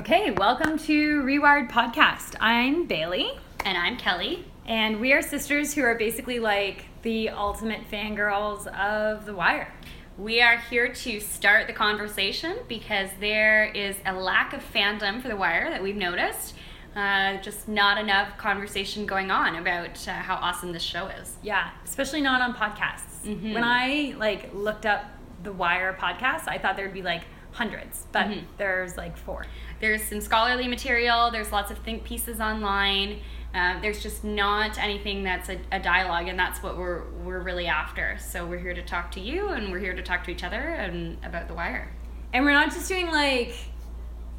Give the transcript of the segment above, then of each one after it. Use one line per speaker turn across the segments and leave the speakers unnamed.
Okay, welcome to Rewired Podcast. I'm Bailey,
And I'm Kelly.
and we are sisters who are basically like the ultimate fangirls of The Wire.
We are here to start the conversation because there is a lack of fandom for The Wire that we've noticed. Uh, just not enough conversation going on about uh, how awesome this show is.
Yeah, especially not on podcasts.
Mhm.
When I like looked up The Wire podcast, I thought there'd be like hundreds, but
Mhm.
there's like four.
There's some scholarly material, there's lots of think pieces online. Uh, there's just not anything that's a, a dialogue, and that's what we're, we're really after. So we're here to talk to you, and we're here to talk to each other and about The Wire.
And we're not just doing like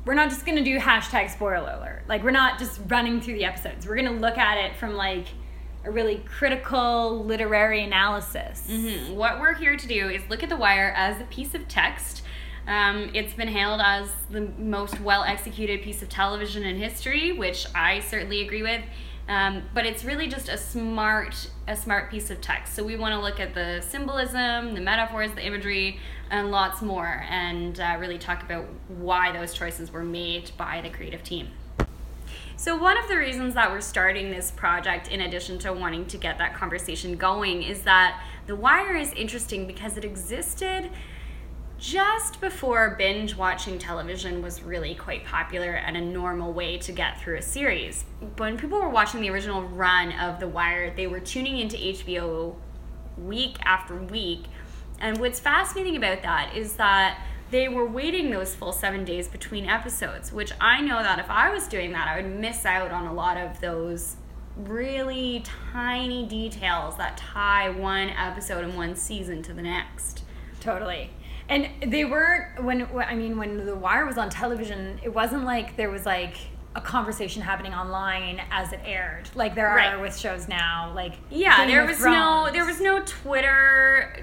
we're not just gonna do hashtag spoiler alert. Like we're not just running through the episodes. We're gonna look at it from like a really critical literary analysis.
Mhm. What we're here to do is look at The Wire as a piece of text. Um, it's been hailed as the most well executed piece of television in history, which I certainly agree with. Um, but it's really just a smart, a smart piece of text. So we want to look at the symbolism, the metaphors, the imagery, and lots more, and uh, really talk about why those choices were made by the creative team. So, one of the reasons that we're starting this project, in addition to wanting to get that conversation going, is that The Wire is interesting because it existed just before binge watching television was really quite popular and a normal way to get through a series. When people were watching the original run of The Wire, they were tuning into HBO week after week. And what's fascinating about that is that they were waiting those full seven days between episodes, which I know that if I was doing that, I would miss out on a lot of those really tiny details that tie one episode and one season to the next.
Totally. And they weren't when I mean when The Wire was on television, it wasn't like there was like a conversation happening online as it aired, like there are
Right.
with shows now. Like
Yeah,
Game
there was no there was no Twitter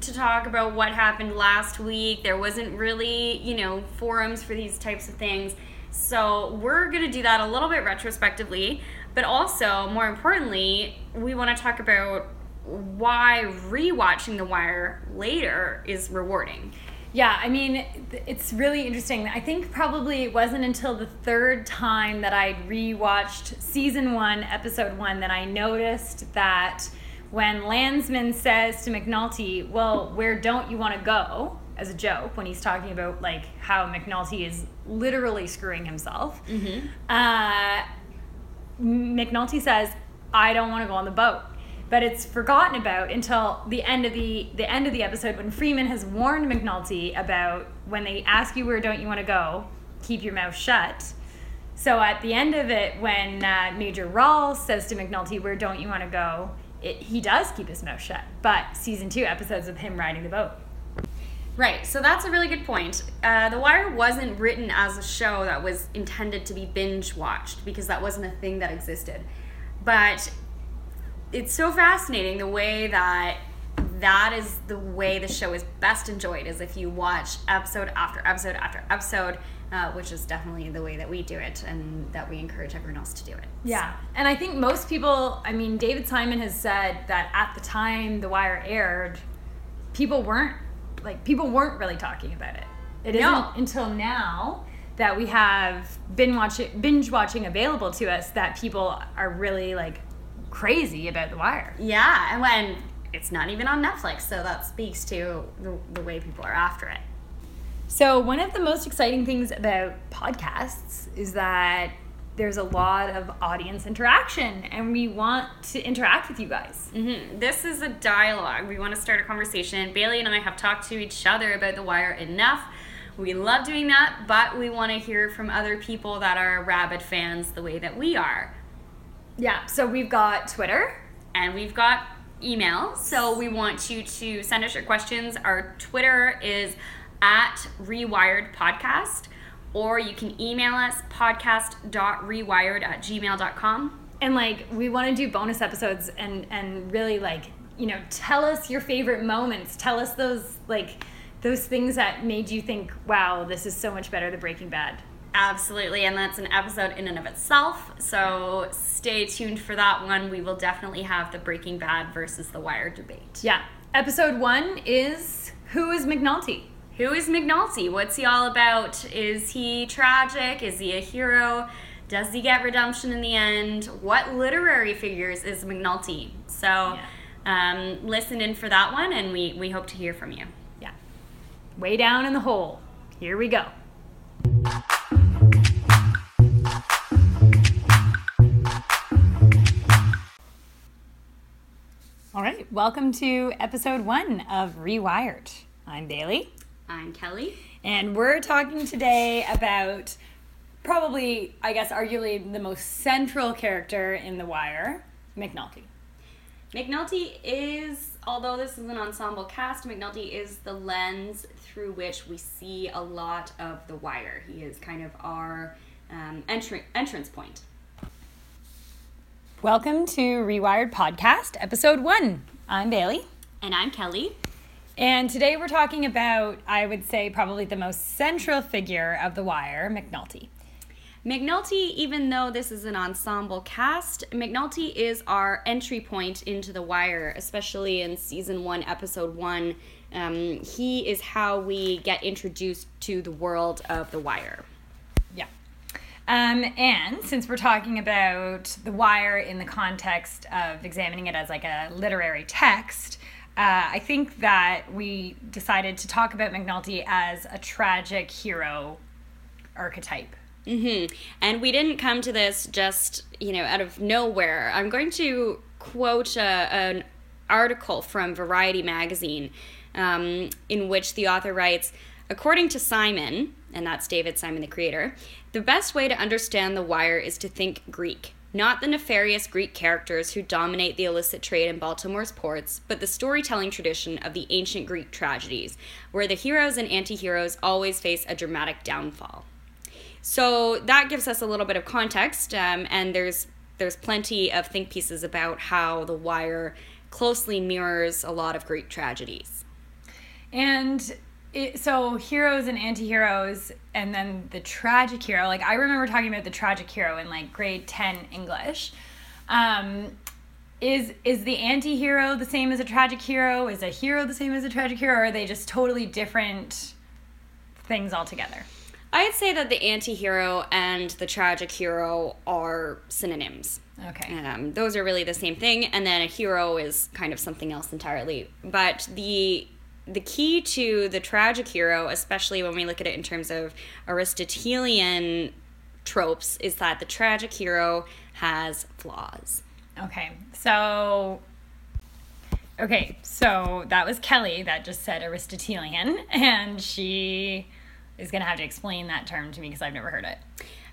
to talk about what happened last week. There wasn't really, you know, forums for these types of things. So, we're going to do that a little bit retrospectively, but also more importantly, we want to talk about why rewatching The Wire later is rewarding.
Yeah, I mean, it's really interesting. I think probably it wasn't until the third time that I'd rewatched season one, episode one, that I noticed that when Landsman says to McNulty, Well, where don't you want to go? as a joke, when he's talking about like how McNulty is literally screwing himself,
Mm-hmm.
uh, McNulty says, "I don't want to go on the boat." But it's forgotten about until the end of the the end of the episode when Freamon has warned McNulty about when they ask you where don't you want to go, keep your mouth shut. So at the end of it, when uh, Major Rawls says to McNulty, "Where don't you want to go?" It, he does keep his mouth shut. But season two episodes of him riding the boat.
Right, so that's a really good point. Uh, the Wire wasn't written as a show that was intended to be binge watched because that wasn't a thing that existed. But it's so fascinating the way that that is the way the show is best enjoyed is if you watch episode after episode after episode, uh, which is definitely the way that we do it and that we encourage everyone else to do it.
Yeah, and I think most people, I mean, David Simon has said that at the time The Wire aired, people weren't like people weren't really talking about it. It isn't until now that we have binge watching binge watching available to us that people are really like crazy about The Wire.
Yeah, and when it's not even on Netflix, so that speaks to the, the way people are after it.
So, one of the most exciting things about podcasts is that there's a lot of audience interaction and we want to interact with you guys.
hmm This is a dialogue. We want to start a conversation. Bailey and I have talked to each other about The Wire enough. We love doing that, but we want to hear from other people that are rabid fans the way that we are.
Yeah, so we've got Twitter,
And we've got email, so we want you to send us your questions. Our Twitter is at Rewired Podcast, or you can email us podcast.rewired at gmail.com.
and like we want to do bonus episodes and and really like you know tell us your favorite moments tell us those like those things that made you think wow this is so much better than breaking bad
Absolutely, and that's an episode in and of itself. So stay tuned for that one. We will definitely have the Breaking Bad versus The Wire debate.
yeah episode one is who is mcnulty
who is McNulty? What's he all about? Is he tragic? Is he a hero? Does he get redemption in the end? What literary figures is McNulty? So
Yeah.
um, listen in for that one, and we, we hope to hear from you.
Yeah. Way down in the hole. Here we go. All right, welcome to episode one of Rewired. I'm Bailey,
I'm Kelly.
and we're talking today about probably, I guess, arguably the most central character in The Wire, McNulty.
McNulty is, although this is an ensemble cast, McNulty is the lens through which we see a lot of The Wire. He is kind of our um, entry, entrance point.
Welcome to Rewired Podcast, episode one. I'm Bailey.
And I'm Kelly.
And today we're talking about, I would say, probably the most central figure of The Wire, McNulty.
McNulty, even though this is an ensemble cast, McNulty is our entry point into The Wire, especially in season one, episode one. Um, he is how we get introduced to the world of The Wire.
Um, and since we're talking about The Wire in the context of examining it as like a literary text, uh, I think that we decided to talk about McNulty as a tragic hero archetype.
hmm And we didn't come to this just, you know, out of nowhere. I'm going to quote a, an article from Variety magazine um, in which the author writes According to Simon, and that's David Simon, the creator, the best way to understand The Wire is to think Greek. Not the nefarious Greek characters who dominate the illicit trade in Baltimore's ports, but the storytelling tradition of the ancient Greek tragedies, where the heroes and anti heroes always face a dramatic downfall. So that gives us a little bit of context, um, and there's there's plenty of think pieces about how The Wire closely mirrors a lot of Greek tragedies.
And it, so heroes and anti-heroes and then the tragic hero. Like i remember talking about the tragic hero in like grade 10 english. Um, is is the anti-hero the same as a tragic hero? Is a hero the same as a tragic hero or are they just totally different things altogether?
I'd say that the anti-hero and the tragic hero are synonyms.
okay.
Um, those are really the same thing, and then a hero is kind of something else entirely. But the the key to the tragic hero, especially when we look at it in terms of Aristotelian tropes, is that the tragic hero has flaws.
okay so okay so that was kelly that just said aristotelian and she is gonna have to explain that term to me because i've never heard it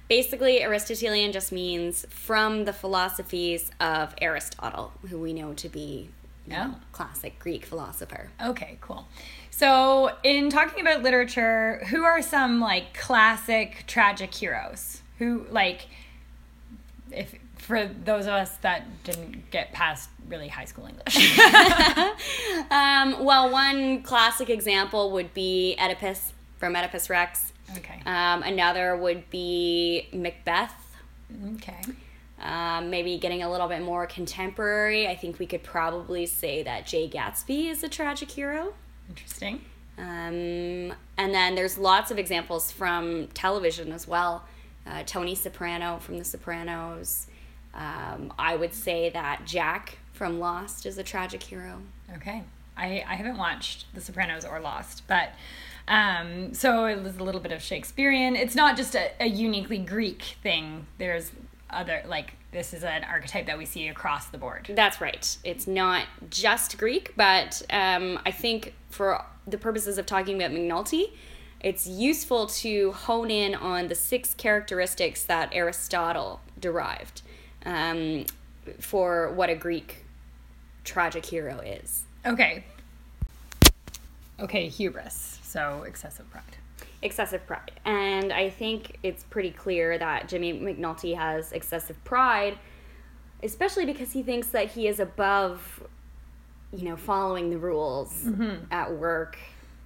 Basically, Aristotelian just means from the philosophies of Aristotle, who we know to be you know,
Oh.
classic Greek philosopher.
Okay, cool. So, in talking about literature, who are some like classic tragic heroes? Who like if for those of us that didn't get past really high school English.
Um, well, one classic example would be Oedipus from Oedipus Rex.
okay.
Um, another would be Macbeth.
Okay.
Um, maybe getting a little bit more contemporary, I think we could probably say that Jay Gatsby is a tragic hero.
Interesting.
Um, and then there's lots of examples from television as well. Uh, Tony Soprano from The Sopranos. Um, I would say that Jack from Lost is a tragic hero.
Okay. I, I haven't watched The Sopranos or Lost, but um, so it was a little bit of Shakespearean. It's not just a, a uniquely Greek thing. There's other like this is an archetype that we see across the board.
That's right. It's not just Greek, but um, I think for the purposes of talking about McNulty, it's useful to hone in on the six characteristics that Aristotle derived um, for what a Greek tragic hero is.
Okay. Okay, hubris. So excessive pride.
Excessive pride. And I think it's pretty clear that Jimmy McNulty has excessive pride, especially because he thinks that he is above, you know, following the rules at work,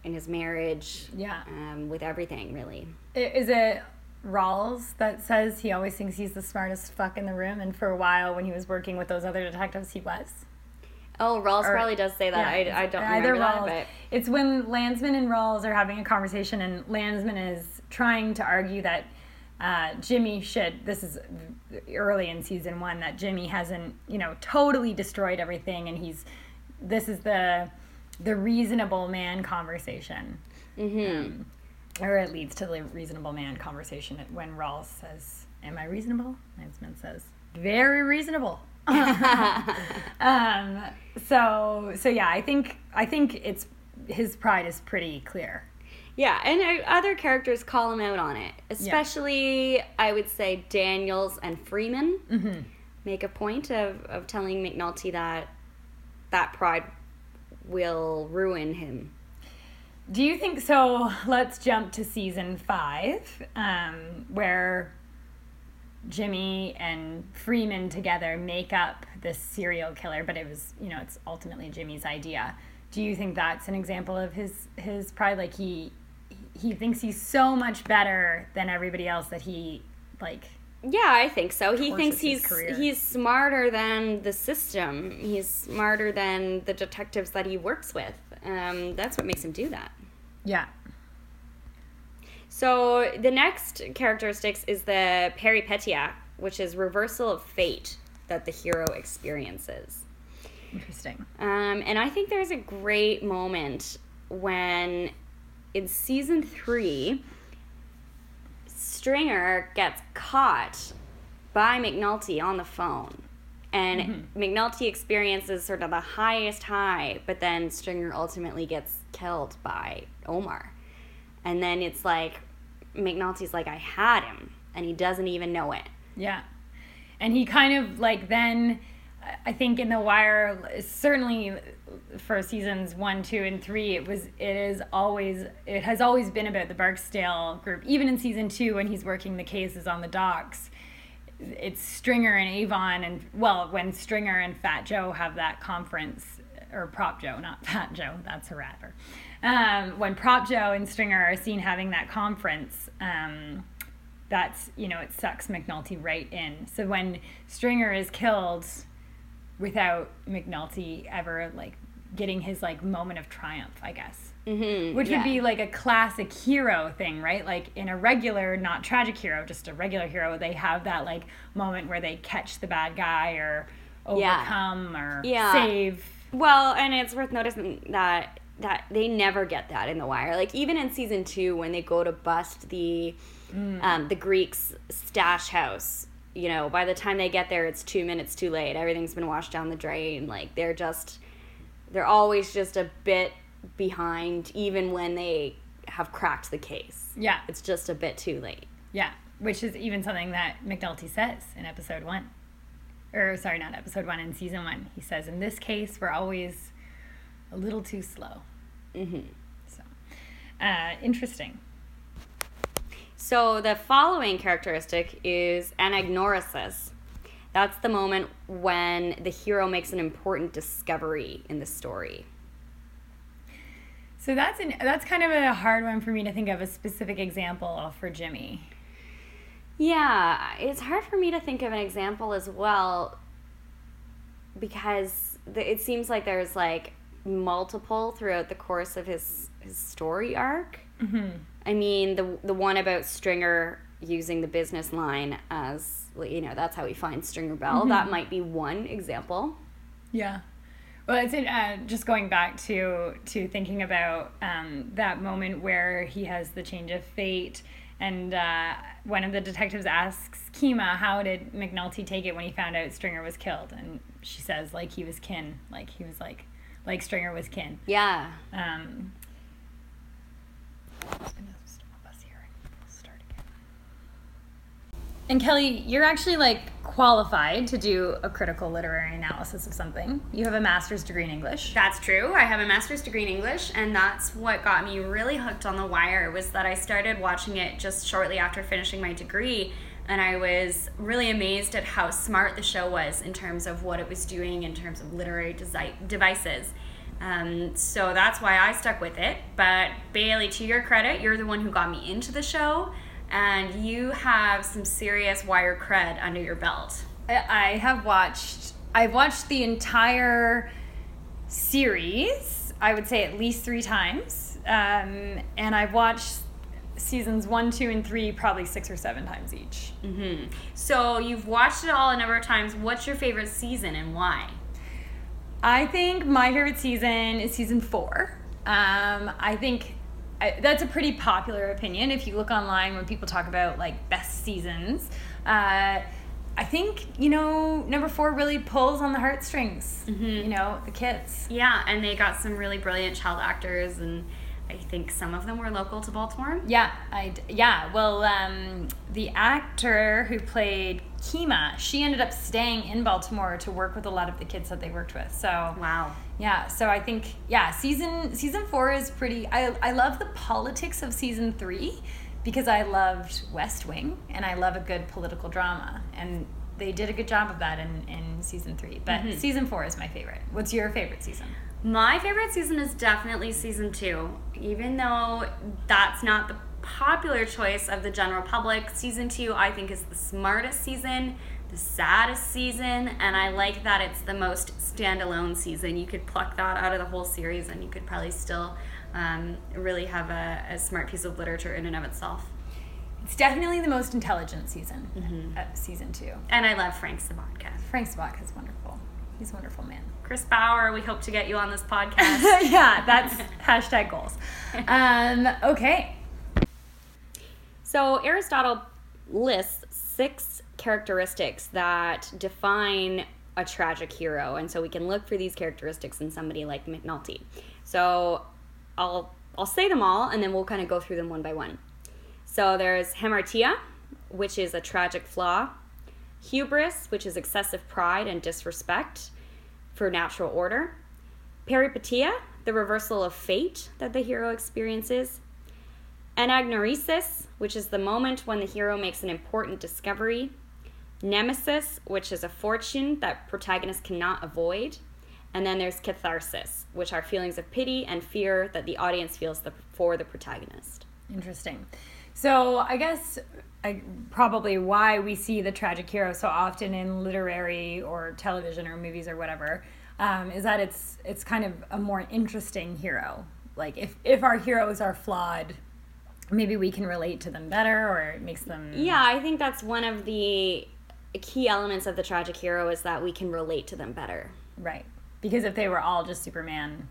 in his marriage,
Yeah.
um, with everything, really.
Is it Rawls that says he always thinks he's the smartest fuck in the room, and for a while when he was working with those other detectives, he was?
Oh, Rawls
Or-
probably does say that.
Yeah,
I, I don't
either
remember that,
Rawls-
but
It's when Landsman and Rawls are having a conversation, and Landsman is trying to argue that uh, Jimmy should. This is early in season one that Jimmy hasn't, you know, totally destroyed everything, and he's. This is the the reasonable man conversation,
hmm
or it leads to the reasonable man conversation when Rawls says, "Am I reasonable?" Landsman says, "Very reasonable." um, so so yeah, I think I think it's his pride is pretty clear.
Yeah, and other characters call him out on it. Especially, I would say Daniels and Freamon
Mm-hmm.
make a point of, of telling McNulty that that pride will ruin him.
Do you think so? Let's jump to season five, um, where Jimmy and Freamon together make up this serial killer, but it was you know it's ultimately Jimmy's idea. Do you think that's an example of his his pride? Like he he thinks he's so much better than everybody else that he like
Yeah, I think so. He thinks he's he's smarter than the system. He's smarter than the detectives that he works with. Um, that's what makes him do that.
yeah
So the next characteristics is the peripetia, which is reversal of fate that the hero experiences.
interesting
Um, and I think there's a great moment when in season three, Stringer gets caught by McNulty on the phone. And McNulty experiences sort of the highest high, but then Stringer ultimately gets killed by Omar. And then it's like, McNulty's like, I had him, and he doesn't even know it.
Yeah. And he kind of like then I think in the wire certainly for seasons 1, 2 and 3 it was it is always it has always been about the Barksdale group even in season 2 when he's working the cases on the docks it's Stringer and Avon and well when Stringer and Fat Joe have that conference or Prop Joe not Fat Joe that's a rapper um, when Prop Joe and Stringer are seen having that conference um, that's you know it sucks McNulty right in. So when Stringer is killed without McNulty ever like getting his like moment of triumph, I guess.
Mm-hmm,
Which would be like a classic hero thing, right? Like in a regular, not tragic hero, just a regular hero, they have that like moment where they catch the bad guy or
Yeah.
overcome or
Yeah.
save.
Well, and it's worth noticing that that they never get that in the wire. Like even in season two, when they go to bust the um, the Greeks' stash house, you know, by the time they get there, it's two minutes too late. Everything's been washed down the drain. Like they're just they're always just a bit behind, even when they have cracked the case.
Yeah,
It's just a bit too late.
yeah. Which is even something that McNulty says in episode one. Or sorry, not episode one, in season one. He says, in this case, we're always a little too slow.
hmm
So, uh, interesting.
So the following characteristic is anagnorisis. That's the moment when the hero makes an important discovery in the story.
So that's an that's kind of a hard one for me to think of a specific example for Jimmy.
Yeah, it's hard for me to think of an example as well because it seems like there's like multiple throughout the course of his his story arc.
Mm-hmm.
I mean, the the one about Stringer using the business line as you know that's how he finds Stringer Bell. That might be one example.
Yeah. Well, it's in, uh, just going back to to thinking about um, that moment where he has the change of fate, and uh, one of the detectives asks Kima, "How did McNulty take it when he found out Stringer was killed?" And she says, "Like he was kin, like he was like, like Stringer was kin."
Yeah.
Um, I'm just gonna stop us here and we'll start again. And Kelly, you're actually like qualified to do a critical literary analysis of something. You have a master's degree in English.
That's true. I have a master's degree in English, and that's what got me really hooked on The Wire. Was that I started watching it just shortly after finishing my degree, and I was really amazed at how smart the show was in terms of what it was doing in terms of literary devices. Um, so that's why I stuck with it. But Bailey, to your credit, you're the one who got me into the show, and you have some serious Wire cred under your belt.
I I have watched. I've watched the entire series, I would say at least three times. Um, and I've watched seasons one, two, and three probably six or seven times each.
Mm-hmm. So you've watched it all a number of times. What's your favorite season and why?
I think my favorite season is season four. Um, I think I, that's a pretty popular opinion. If you look online when people talk about like best seasons, uh, I think you know number four really pulls on the heartstrings.
Mm-hmm.
You know the kids.
Yeah, and they got some really brilliant child actors, and I think some of them were local to Baltimore.
Yeah, I yeah. Well, um, the actor who played Kima, she ended up staying in Baltimore to work with a lot of the kids that they worked with. So
Wow.
yeah, so I think yeah, season season four is pretty. I I love the politics of season three because I loved West Wing and I love a good political drama and they did a good job of that in in season three. But
Mhm.
season four is my favorite. What's your favorite season?
My favorite season is definitely season two, even though that's not the popular choice of the general public. Season two, I think, is the smartest season, the saddest season, and I like that it's the most standalone season. You could pluck that out of the whole series, and you could probably still um, really have a, a smart piece of literature in and of itself.
It's definitely the most intelligent season.
Mhm.
Uh, season two.
And I love Frank Sobotka.
Frank Sobotka is wonderful. He's a wonderful man.
Chris Bauer, we hope to get you on this podcast.
yeah, that's hashtag goals. Um, okay.
So Aristotle lists six characteristics that define a tragic hero, and so we can look for these characteristics in somebody like McNulty. So I'll I'll say them all, and then we'll kind of go through them one by one. So there's hamartia, which is a tragic flaw, hubris, which is excessive pride and disrespect for natural order, peripeteia, the reversal of fate that the hero experiences, Anagnorisis, which is the moment when the hero makes an important discovery. Nemesis, which is a fortune that protagonist cannot avoid. And then there's catharsis, which are feelings of pity and fear that the audience feels the, for the protagonist.
Interesting. So I guess I, probably why we see the tragic hero so often in literary or television or movies or whatever um, is that it's it's kind of a more interesting hero. Like if if our heroes are flawed, maybe we can relate to them better, or it makes them
Yeah, I think that's one of the key elements of the tragic hero is that we can relate to them better.
right. Because if they were all just Superman,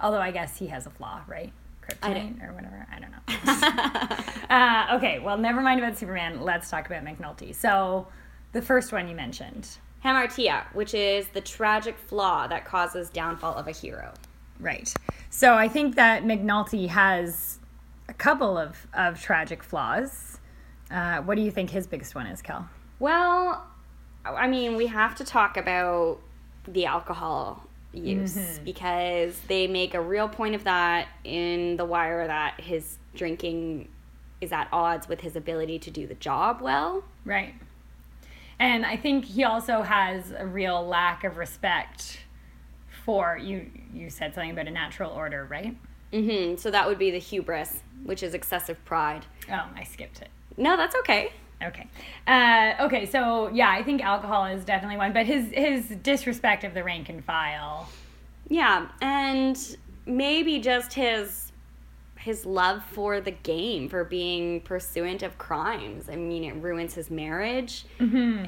although I guess he has a flaw, right? Kryptonite or whatever. I don't know. uh, okay, well, never mind about Superman. Let's talk about McNulty. So, the first one you mentioned,
Hamartia, which is the tragic flaw that causes downfall of a hero.
right? So, I think that McNulty has a couple of, of tragic flaws. Uh, what do you think his biggest one is, Kel?
Well, I mean, we have to talk about the alcohol use because they make a real point of that in The Wire that his drinking is at odds with his ability to do the job well.
Right. And I think he also has a real lack of respect for you. You said something about a natural order, right?
hmm So that would be the hubris, which is excessive pride.
Oh, I skipped it.
No, that's okay.
Okay. Uh, okay. So yeah, I think alcohol is definitely one, but his his disrespect of the rank and file.
Yeah, and maybe just his his love for the game, for being pursuant of crimes. I mean, it ruins his marriage.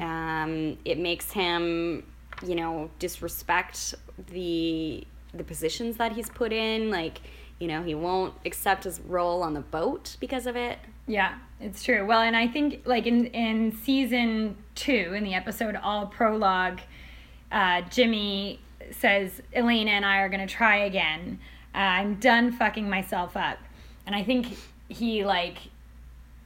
Um, it makes him, you know, disrespect the the positions that he's put in. Like, you know, he won't accept his role on the boat because of it.
Yeah, it's true. Well, and I think like in in season two, in the episode All Prologue, uh, Jimmy says Elena and I are gonna try again. Uh, I'm done fucking myself up, and I think he like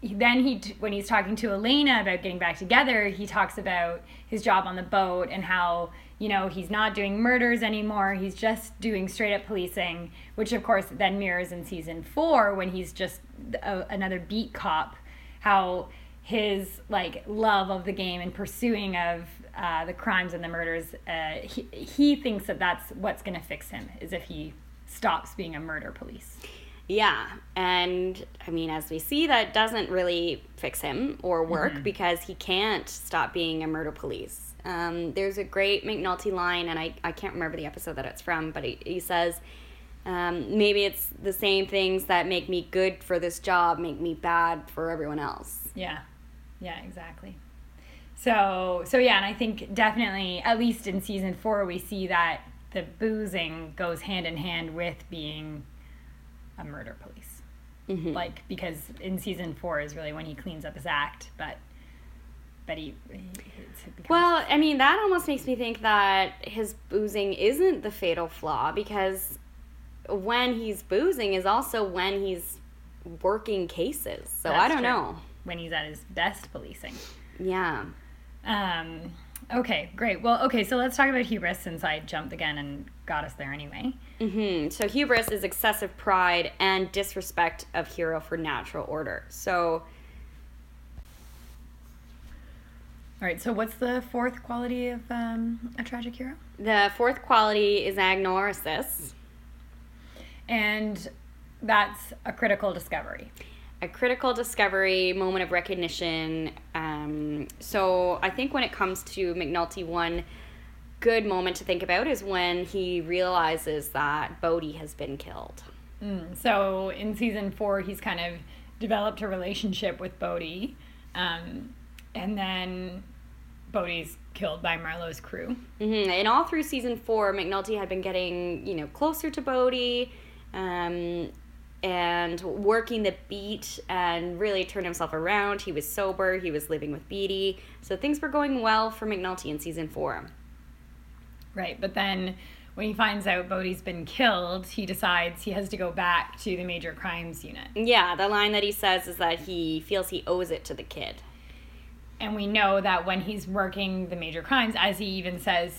then he when he's talking to Elena about getting back together, he talks about his job on the boat and how you know he's not doing murders anymore. He's just doing straight up policing, which of course then mirrors in season four when he's just a, another beat cop. How his like love of the game and pursuing of uh, the crimes and the murders, uh, he he thinks that that's what's gonna fix him is if he stops being a murder police.
Yeah, and I mean, as we see, that doesn't really fix him or work because he can't stop being a murder police. Um, there's a great McNulty line, and I, I can't remember the episode that it's from, but he, he says, um, maybe it's the same things that make me good for this job make me bad for everyone else.
Yeah. Yeah, exactly. So, so yeah, and I think definitely, at least in season four, we see that the boozing goes hand in hand with being a murder police.
Mhm.
Like, because in season four is really when he cleans up his act, but, but he, he it
Well, I mean, that almost makes me think that his boozing isn't the fatal flaw because when he's boozing is also when he's working cases. So I don't
true.
know.
when he's at his best policing.
Yeah.
Um, okay, great. Well, okay, so let's talk about hubris since I jumped again and got us there anyway.
hmm So hubris is excessive pride and disrespect of hero for natural order. So
All right, so what's the fourth quality of um, a tragic hero?
the fourth quality is agnoresis,
And that's a critical discovery.
a critical discovery, moment of recognition. Um, so I think when it comes to McNulty, one good moment to think about is when he realizes that Bodie has been killed.
Mm, so in season four, he's kind of developed a relationship with Bodie. Um, and then Bodie's killed by Marlo's crew.
hmm And all through season four, McNulty had been getting, you know, closer to Bodie um, and working the beat and really turned himself around. He was sober, he was living with Beadie. So things were going well for McNulty in season four.
Right, but then when he finds out Bodie's been killed, he decides he has to go back to the major crimes unit.
Yeah, the line that he says is that he feels he owes it to the kid.
And we know that when he's working the major crimes, as he even says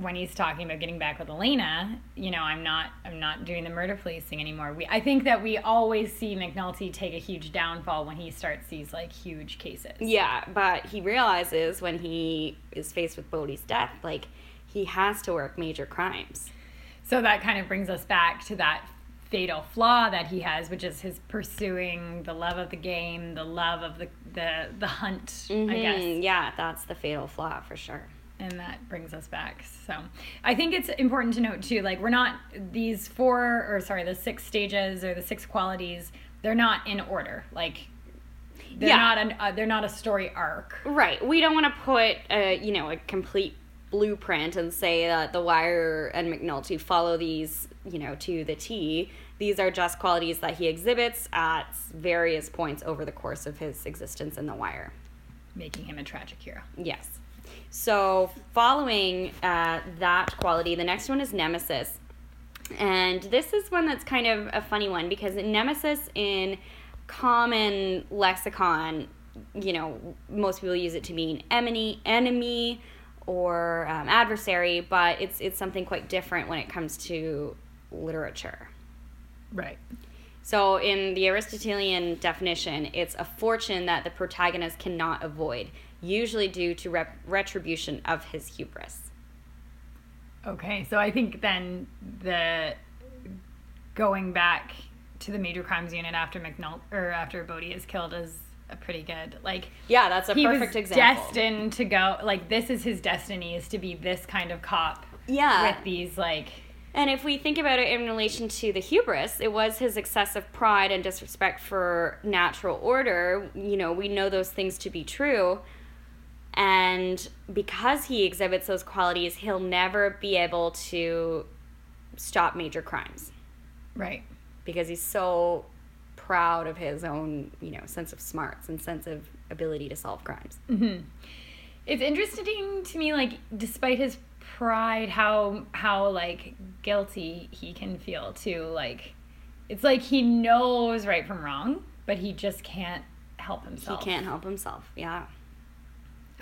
when he's talking about getting back with Elena, you know, I'm not I'm not doing the murder policing anymore. We I think that we always see McNulty take a huge downfall when he starts these like huge cases.
Yeah, but he realizes when he is faced with Bodie's death, like, he has to work major crimes.
So that kind of brings us back to that fatal flaw that he has, which is his pursuing the love of the game, the love of the the, the hunt, I
Mhm,
guess.
Yeah, that's the fatal flaw for sure.
And that brings us back. So I think it's important to note too, like we're not these four or sorry, the six stages or the six qualities, they're not in order. Like they're
Yeah.
not an uh, they're not a story arc.
Right. We don't want to put a you know a complete blueprint and say that The Wire and McNulty follow these you know to the T. These are just qualities that he exhibits at various points over the course of his existence in The Wire.
making him a tragic hero.
Yes. So following uh, that quality, the next one is Nemesis. And this is one that's kind of a funny one because Nemesis in common lexicon, you know, most people use it to mean enemy, enemy or um, adversary, but it's it's something quite different when it comes to literature.
Right.
So, in the Aristotelian definition, it's a fortune that the protagonist cannot avoid, usually due to rep- retribution of his hubris.
Okay, so I think then the going back to the major crimes unit after McNult or after Bodie is killed is a pretty good like
Yeah, that's a
he
perfect
was
example.
destined to go like this is his destiny is to be this kind of cop
yeah.
with these like
And if we think about it in relation to the hubris, it was his excessive pride and disrespect for natural order. You know, we know those things to be true. And because he exhibits those qualities, he'll never be able to stop major crimes
right
because he's so proud of his own, you know, sense of smarts and sense of ability to solve crimes.
hmm It's interesting to me, like, despite his pride, how how like guilty he can feel too. Like, it's like he knows right from wrong, but he just can't help himself.
He can't help himself. Yeah.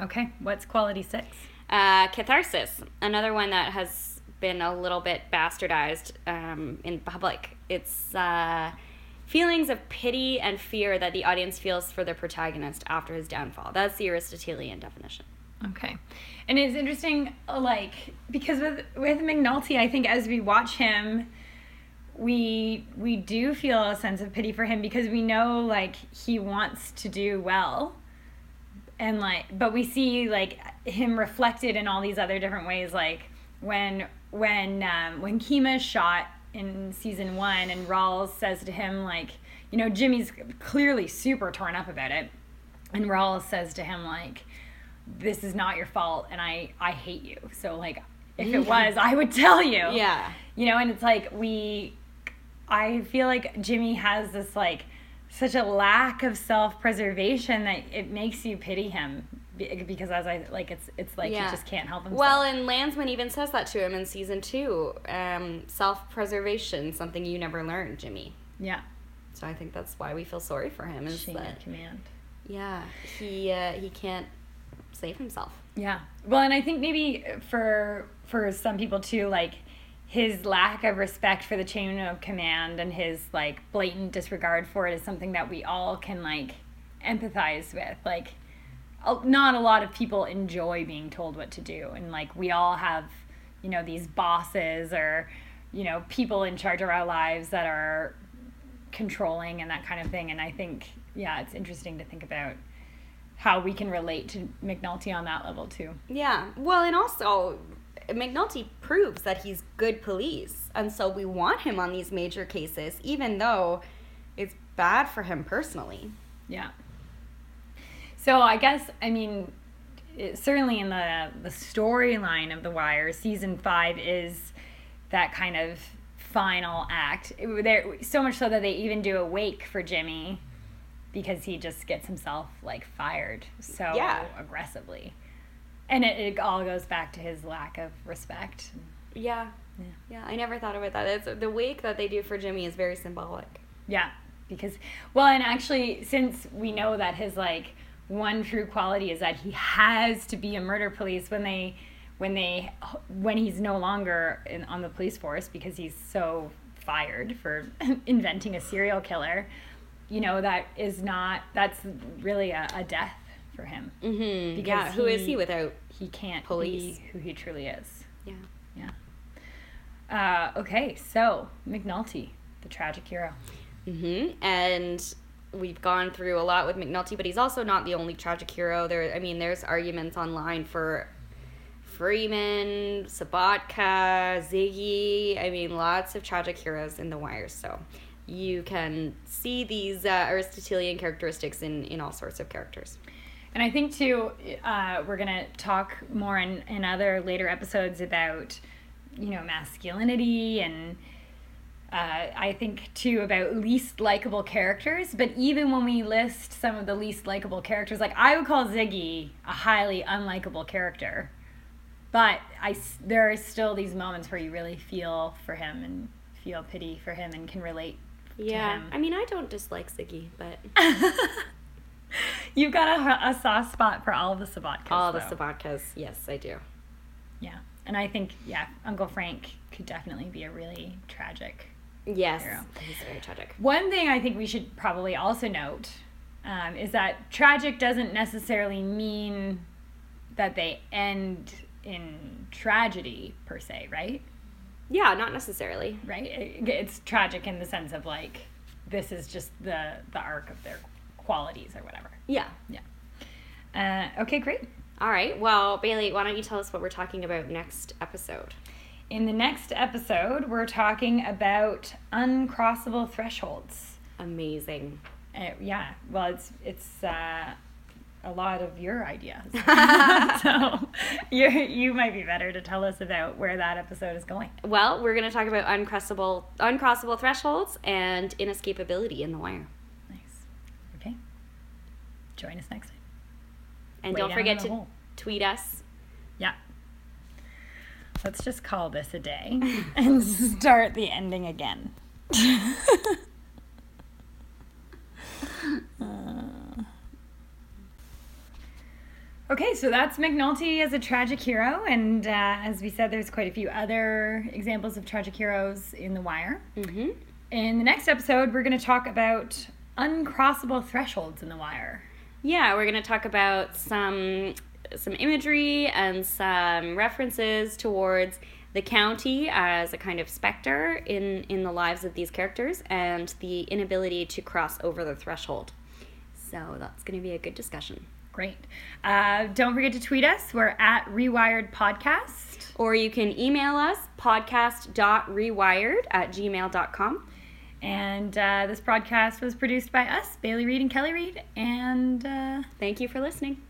Okay, what's quality six?
Uh, catharsis, another one that has been a little bit bastardized um, in public. It's uh, feelings of pity and fear that the audience feels for the protagonist after his downfall. That's the Aristotelian definition.
Okay, and it's interesting, uh, like because with with McNulty, I think as we watch him, we we do feel a sense of pity for him because we know like he wants to do well. And like but we see like him reflected in all these other different ways like when when um, when Kima shot in season one and Rawls says to him like you know Jimmy's clearly super torn up about it. And Rawls says to him like this is not your fault and I I hate you so like if it was I would tell you
Yeah.
you know and it's like we i feel like jimmy has this like such a lack of self-preservation that it makes you pity him because as i like it's it's like
Yeah.
he just can't help himself
Well, and Landsman even says that to him in season two. Um, Self preservation, something you never learned, Jimmy.
yeah
So I think that's why we feel sorry for him. Is
chain
that
command
yeah, he uh, he can't save himself.
yeah. Well and i think maybe for for some people too like his lack of respect for the chain of command and his like blatant disregard for it is something that we all can like empathize with. Like not a lot of people enjoy being told what to do. And like we all have you know these bosses or you know people in charge of our lives that are controlling and that kind of thing. And i think yeah it's interesting to think about how we can relate to mcnulty on that level too
Yeah. Well, and also McNulty proves that he's good police, and so we want him on these major cases, even though it's bad for him personally.
Yeah. So I guess I mean, it, certainly in the the storyline of The Wire, season five is that kind of final act. It, there so much so that they even do a wake for Jimmy because he just gets himself like fired so
Yeah.
aggressively, and it, it all goes back to his lack of respect.
Yeah.
Yeah.
Yeah, I never thought about that. It's, the wake that they do for Jimmy is very symbolic.
Yeah, because well, and actually, since we know that his like one true quality is that he has to be a murder police when they when they when he's no longer in, on the police force because he's so fired for inventing a serial killer. You know that is not that's really a, a death for him.
Mm-hmm.
Because
Yeah, who is
he-
he without?
He can't
Police.
be who he truly is.
Yeah.
Yeah. Uh, okay, so McNulty, the tragic hero.
Mm-hmm. And we've gone through a lot with McNulty, but he's also not the only tragic hero. There, I mean, there's arguments online for Freamon, Sobotka, Ziggy. I mean, lots of tragic heroes in The Wire. So you can see these uh, Aristotelian characteristics in, in all sorts of characters.
And I think too, uh, we're gonna talk more in, in other later episodes about, you know, masculinity and uh, I think too about least likable characters. But even when we list some of the least likable characters, like I would call Ziggy a highly unlikable character, but I there are still these moments where you really feel for him and feel pity for him and can relate.
Yeah. I mean, I don't dislike Ziggy, but
You've got a, a soft spot for all the Sobotkas.
all the
though.
Sobotkas, yes, I do.
Yeah. And I think, yeah, Uncle Frank could definitely be a really tragic.
Yes.
Hero.
He's very tragic.
One thing I think we should probably also note um, is that tragic doesn't necessarily mean that they end in tragedy per se, right?
Yeah, not necessarily.
Right? It, it's tragic in the sense of like this is just the the arc of their qualities or whatever.
Yeah. Yeah.
Uh, okay, great.
All right. Well, Bailey, why don't you tell us what we're talking about next episode?
In the next episode, we're talking about uncrossable thresholds.
Amazing.
Uh, yeah, well, it's it's uh, a lot of your ideas, so you you might be better to tell us about where that episode is going.
Well, we're going to talk about uncrossable uncrossable thresholds and inescapability in the wire.
Nice. Okay. Join us next time.
And
Way
don't forget to
hole.
tweet us.
Yeah. Let's just call this a day and start the ending again. Okay, so that's McNulty as a tragic hero, and uh, as we said, there's quite a few other examples of tragic heroes in The Wire.
Mm-hmm.
In the next episode, we're going to talk about uncrossable thresholds in The Wire.
Yeah, we're going to talk about some some imagery and some references towards the county as a kind of specter in, in the lives of these characters and the inability to cross over the threshold. So that's going to be a good discussion.
Great. Uh, don't forget to tweet us. We're at Rewired Podcast.
Or you can email us podcast.rewired at gmail.com.
And uh, this broadcast was produced by us, Bailey Reed and Kelly Reed. And uh,
Thank you for listening.